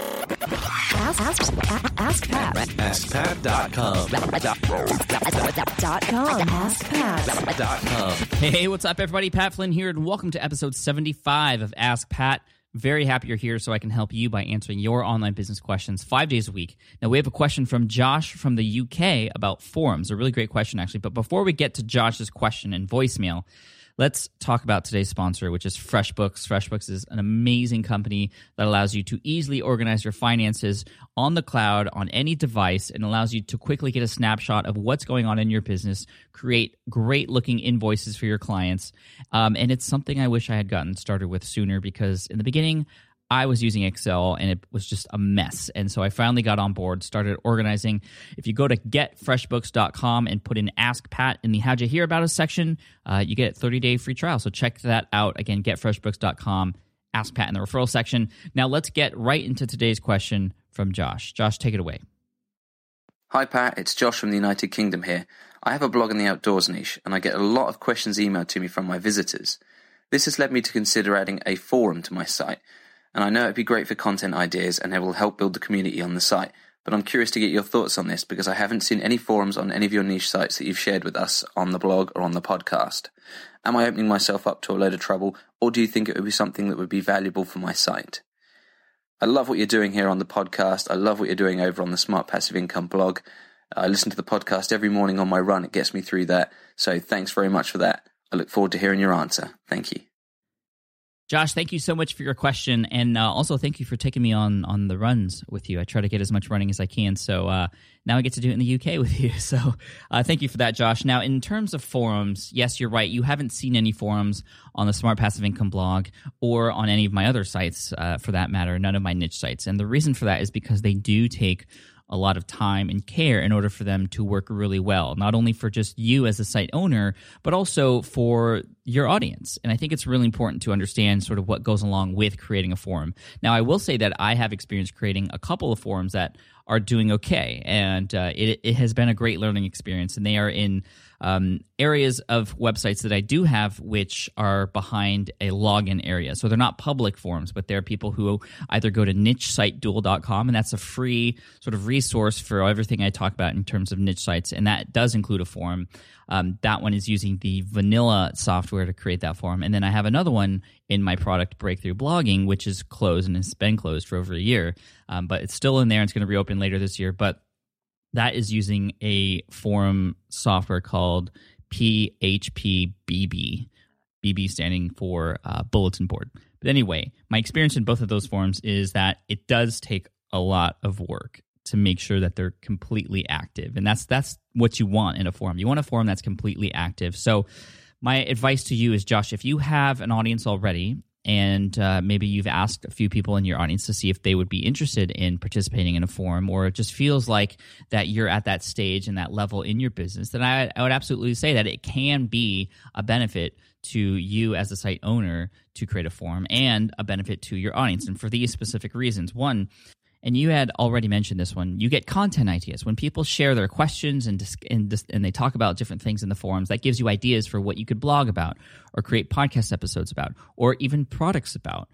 Ask, ask, ask Pat. AskPat.com. Dot com. AskPat. Hey, what's up, everybody? Pat Flynn here, and welcome to episode 75 of Ask Pat. Very happy you're here so I can help you by answering your online business questions five days a week. Now, we have a question from Josh from the UK about forums. A really great question, actually. But before we get to Josh's question and voicemail, let's talk about today's sponsor, which is FreshBooks. FreshBooks is an amazing company that allows you to easily organize your finances on the cloud on any device and allows you to quickly get a snapshot of what's going on in your business, create great looking invoices for your clients. Um, and it's something I wish I had gotten started with sooner because in the beginning, I was using Excel and it was just a mess. And so I finally got on board, started organizing. If you go to getfreshbooks.com and put in Ask Pat in the How'd You Hear About Us section, uh, you get a 30 day free trial. So check that out. Again, getfreshbooks.com, Ask Pat in the referral section. Now let's get right into today's question from Josh. Josh, take it away. Hi Pat, it's Josh from the United Kingdom here. I have a blog in the outdoors niche and I get a lot of questions emailed to me from my visitors. This has led me to consider adding a forum to my site, and I know it'd be great for content ideas and it will help build the community on the site. But I'm curious to get your thoughts on this because I haven't seen any forums on any of your niche sites that you've shared with us on the blog or on the podcast. Am I opening myself up to a load of trouble, or do you think it would be something that would be valuable for my site? I love what you're doing here on the podcast. I love what you're doing over on the Smart Passive Income blog. I listen to the podcast every morning on my run. It gets me through that. So thanks very much for that. I look forward to hearing your answer. Thank you. Josh, thank you so much for your question, and uh, also thank you for taking me on on the runs with you. I try to get as much running as I can, so uh, now I get to do it in the UK with you. So uh, thank you for that, Josh. Now, in terms of forums, yes, you're right. You haven't seen any forums on the Smart Passive Income blog or on any of my other sites, uh, for that matter. None of my niche sites, and the reason for that is because they do take a lot of time and care in order for them to work really well, not only for just you as a site owner, but also for your audience. And I think it's really important to understand sort of what goes along with creating a forum. Now, I will say that I have experience creating a couple of forums that are doing okay, and uh, it, it has been a great learning experience, and they are in um, areas of websites that I do have which are behind a login area. So they're not public forums, but they're people who either go to nichesiteduel.com, and that's a free sort of resource for everything I talk about in terms of niche sites, and that does include a forum. Um, that one is using the vanilla software to create that forum. And then I have another one in my product, Breakthrough Blogging, which is closed and has been closed for over a year, um, but it's still in there. And it's going to reopen later this year. But that is using a forum software called PHPBB, BB standing for uh, bulletin board. But anyway, my experience in both of those forums is that it does take a lot of work to make sure that they're completely active, and that's that's what you want in a forum. You want a forum that's completely active. So, my advice to you is, Josh, if you have an audience already and uh, maybe you've asked a few people in your audience to see if they would be interested in participating in a forum or it just feels like that you're at that stage and that level in your business then I, I would absolutely say that it can be a benefit to you as a site owner to create a forum and a benefit to your audience and for these specific reasons. One and you had already mentioned this one. You get content ideas when people share their questions and and, and they talk about different things in the forums. That gives you ideas for what you could blog about, or create podcast episodes about, or even products about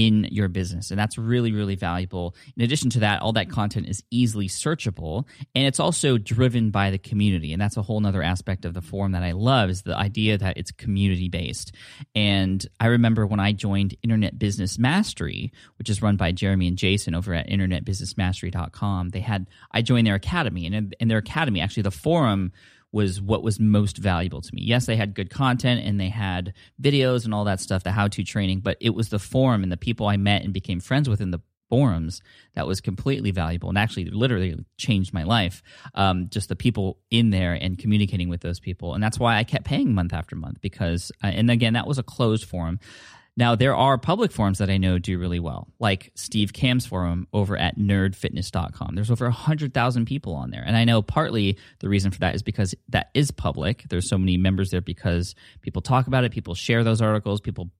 in your business. And that's really, really valuable. In addition to that, all that content is easily searchable and it's also driven by the community. And that's a whole nother aspect of the forum that I love is the idea that it's community based. And I remember when I joined Internet Business Mastery, which is run by Jeremy and Jason over at internetbusinessmastery.com, they had, I joined their academy and in, in their academy, actually the forum was what was most valuable to me. Yes, they had good content and they had videos and all that stuff, the how to training, but it was the forum and the people I met and became friends with in the forums that was completely valuable and actually literally changed my life. Um, just the people in there and communicating with those people. And that's why I kept paying month after month because, uh, and again, that was a closed forum. Now, there are public forums that I know do really well, like Steve Kamb's forum over at nerdfitness.com. There's over 100,000 people on there. And I know partly the reason for that is because that is public. There's so many members there because people talk about it, people share those articles, people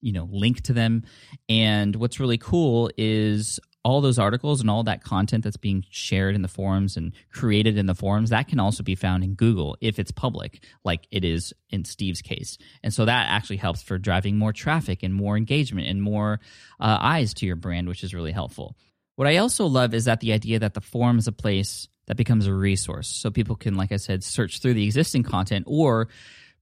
you know link to them and what's really cool is all those articles and all that content that's being shared in the forums and created in the forums that can also be found in google if it's public like it is in steve's case and so that actually helps for driving more traffic and more engagement and more uh, eyes to your brand which is really helpful What I also love is that the idea that the forum is a place that becomes a resource. So people can, like I said, search through the existing content or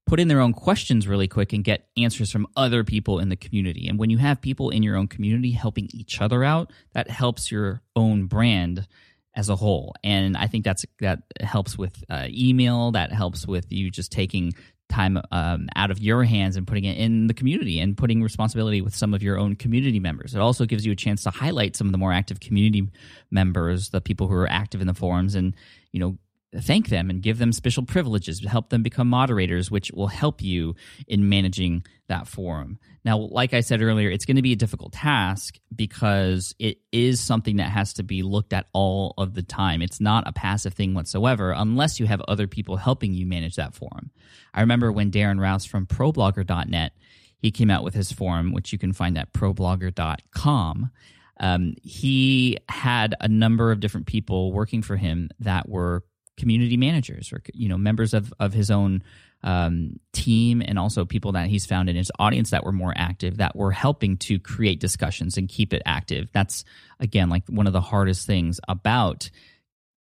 put in their own questions really quick and get answers from other people in the community. And when you have people in your own community helping each other out, that helps your own brand as a whole. And I think that's that helps with uh, email. That helps with you just taking time um, out of your hands and putting it in the community and putting responsibility with some of your own community members. It also gives you a chance to highlight some of the more active community members, the people who are active in the forums, and you know thank them and give them special privileges to help them become moderators, which will help you in managing that forum. Now, like I said earlier, it's going to be a difficult task because it is something that has to be looked at all of the time. It's not a passive thing whatsoever unless you have other people helping you manage that forum. I remember when Darren Rowse from ProBlogger.net he came out with his forum, which you can find at ProBlogger.com. Um, he had a number of different people working for him that were community managers or you know members of of his own um, team and also people that he's found in his audience that were more active that were helping to create discussions and keep it active. That's again like one of the hardest things about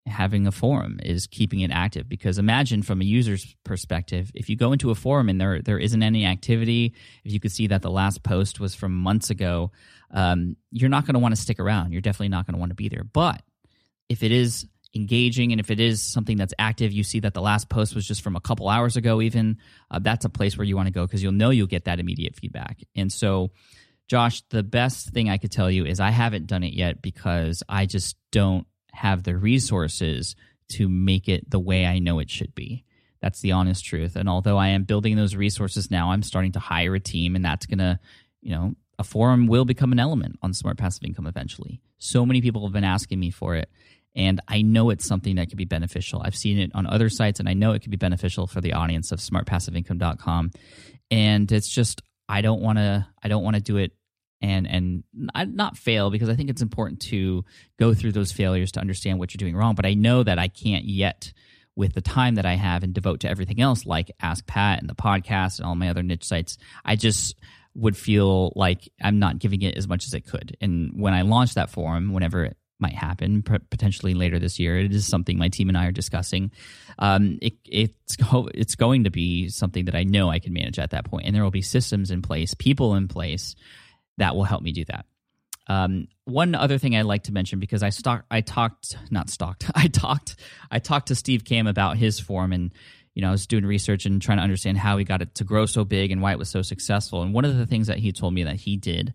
having a forum is keeping it active because imagine from a user's perspective if you go into a forum and there there isn't any activity if you could see that the last post was from months ago um, you're not going to want to stick around. You're definitely not going to want to be there. But if it is engaging and if it is something that's active you see that the last post was just from a couple hours ago even uh, that's a place where you want to go because you'll know you'll get that immediate feedback. And so josh the best thing i could tell you is i haven't done it yet because i just don't have the resources to make it the way i know it should be. That's the honest truth. And although i am building those resources now i'm starting to hire a team and that's going to you know a forum will become an element on smart passive income eventually. So many people have been asking me for it and I know it's something that could be beneficial. I've seen it on other sites, and I know it could be beneficial for the audience of smartpassiveincome.com. And it's just I don't want to I don't want to do it and and not fail because I think it's important to go through those failures to understand what you're doing wrong. But I know that I can't yet with the time that I have and devote to everything else, like Ask Pat and the podcast and all my other niche sites. I just would feel like I'm not giving it as much as I could. And when I launch that forum, whenever might happen potentially later this year. It is something my team and I are discussing. Um, it, it's it's going to be something that I know I can manage at that point, and there will be systems in place, people in place that will help me do that. Um, one other thing I'd like to mention because I stock, I talked, not stalked, I talked, I talked to Steve Kamb about his form, and you know I was doing research and trying to understand how he got it to grow so big and why it was so successful. And one of the things that he told me that he did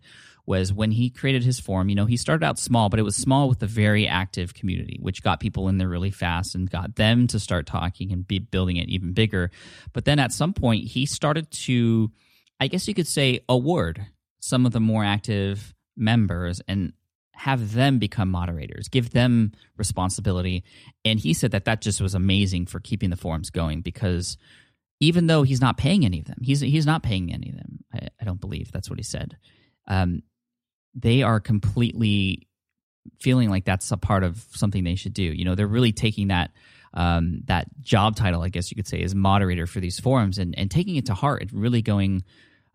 was when he created his forum, you know, he started out small, but it was small with a very active community, which got people in there really fast and got them to start talking and be building it even bigger. But then at some point, he started to, I guess you could say, award some of the more active members and have them become moderators, give them responsibility. And he said that that just was amazing for keeping the forums going because even though he's not paying any of them, he's he's not paying any of them. I, I don't believe that's what he said. Um, they are completely feeling like that's a part of something they should do. You know, they're really taking that um, that job title, I guess you could say, as moderator for these forums and, and taking it to heart and really going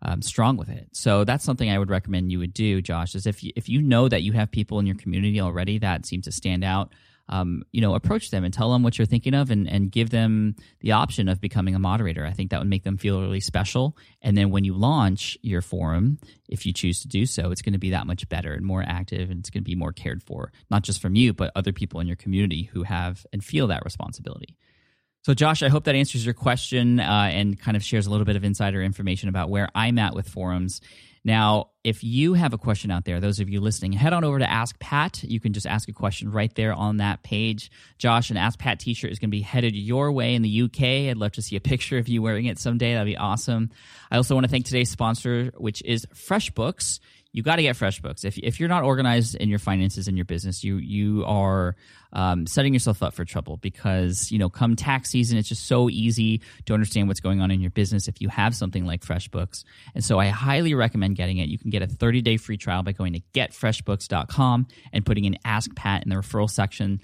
um, strong with it. So that's something I would recommend you would do, Josh. Is if you, if you know that you have people in your community already that seem to stand out um, you know, approach them and tell them what you're thinking of and, and give them the option of becoming a moderator. I think that would make them feel really special. And then when you launch your forum, if you choose to do so, it's going to be that much better and more active and it's going to be more cared for, not just from you, but other people in your community who have and feel that responsibility. So, Josh, I hope that answers your question uh, and kind of shares a little bit of insider information about where I'm at with forums. Now, if you have a question out there, those of you listening, head on over to Ask Pat. You can just ask a question right there on that page. Josh, an Ask Pat t shirt is going to be headed your way in the UK. I'd love to see a picture of you wearing it someday. That'd be awesome. I also want to thank today's sponsor, which is FreshBooks you got to get FreshBooks. If if you're not organized in your finances in your business, you you are um, setting yourself up for trouble because you know come tax season, it's just so easy to understand what's going on in your business if you have something like FreshBooks. And so I highly recommend getting it. You can get a 30 day free trial by going to getfreshbooks.com and putting in Ask Pat in the referral section.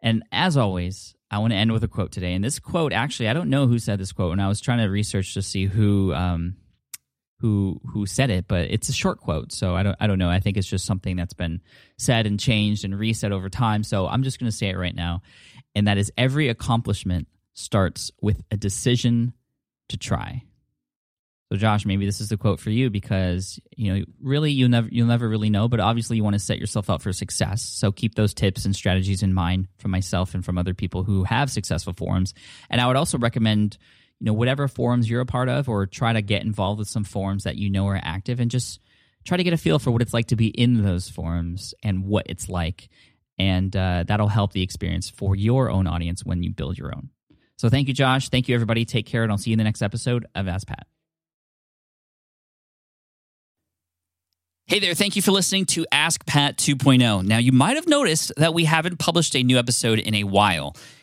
And as always, I want to end with a quote today. And this quote, actually, I don't know who said this quote. When I was trying to research to see who um, who who said it, but it's a short quote, so I don't I don't know. I think it's just something that's been said and changed and reset over time. So I'm just going to say it right now, and that is every accomplishment starts with a decision to try. So Josh, maybe this is the quote for you because you know really you never you'll never really know, but obviously you want to set yourself up for success. So keep those tips and strategies in mind from myself and from other people who have successful forums. And I would also recommend you know whatever forums you're a part of, or try to get involved with some forums that you know are active, and just try to get a feel for what it's like to be in those forums and what it's like, and uh, that'll help the experience for your own audience when you build your own. So thank you, Josh. Thank you, everybody. Take care, and I'll see you in the next episode of Ask Pat. Hey there, thank you for listening to Ask Pat 2.0. Now, you might have noticed that we haven't published a new episode in a while.